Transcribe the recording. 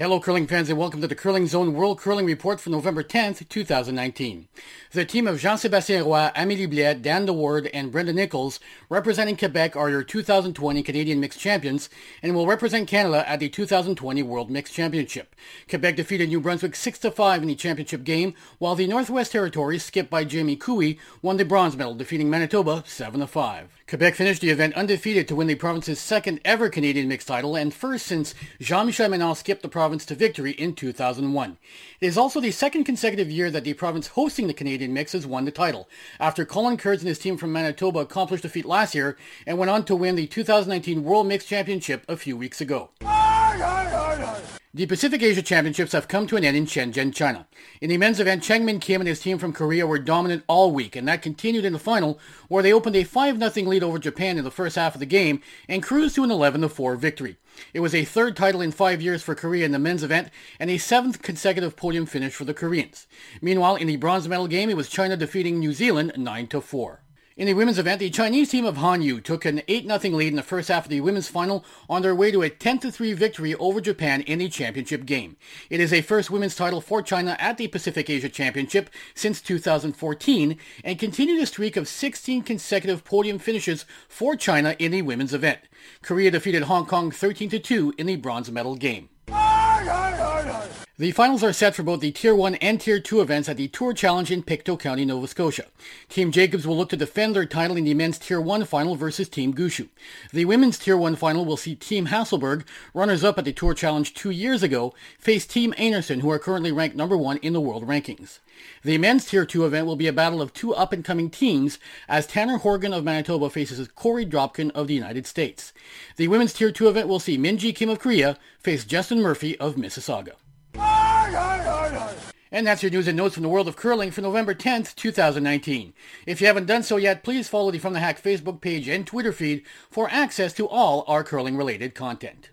Hello, curling fans, and welcome to the Curling Zone World Curling Report for November 10th, 2019. The team of Jean-Sébastien Roy, Amélie Blais, Dan DeWard, and Brenda Nichols representing Quebec are your 2020 Canadian Mixed Champions and will represent Canada at the 2020 World Mixed Championship. Quebec defeated New Brunswick 6-5 in the championship game, while the Northwest Territories, skipped by Jamie Koe, won the bronze medal, defeating Manitoba 7-5. Quebec finished the event undefeated to win the province's second ever Canadian mixed title and first since Jean-Michel Menard skipped the province to victory in 2001. It is also the second consecutive year that the province hosting the Canadian mix has won the title, after Colin Kurz and his team from Manitoba accomplished the feat last year and went on to win the 2019 World Mixed Championship a few weeks ago. The Pacific Asia Championships have come to an end in Shenzhen, China. In the men's event, Chang-min Kim and his team from Korea were dominant all week, and that continued in the final, where they opened a 5-0 lead over Japan in the first half of the game and cruised to an 11-4 victory. It was a third title in five years for Korea in the men's event and a seventh consecutive podium finish for the Koreans. Meanwhile, in the bronze medal game, it was China defeating New Zealand 9-4. In the women's event, the Chinese team of Han Yu took an 8-0 lead in the first half of the women's final on their way to a 10-3 victory over Japan in the championship game. It is a first women's title for China at the Pacific Asia Championship since 2014 and continued a streak of 16 consecutive podium finishes for China in the women's event. Korea defeated Hong Kong 13-2 in the bronze medal game. The finals are set for both the Tier 1 and Tier 2 events at the Tour Challenge in Pictou County, Nova Scotia. Team Jacobs will look to defend their title in the men's Tier 1 final versus Team Gushue. The women's Tier 1 final will see Team Hasselborg, runners-up at the Tour Challenge two years ago, face Team Einarson, who are currently ranked number one in the world rankings. The men's Tier 2 event will be a battle of two up-and-coming teams as Tanner Horgan of Manitoba faces Korey Dropkin of the United States. The women's Tier 2 event will see Minji Kim of Korea face Jestyn Murphy of Mississauga. And that's your news and notes from the world of curling for November 10th, 2019. If you haven't done so yet, please follow the From the Hack Facebook page and Twitter feed for access to all our curling related content.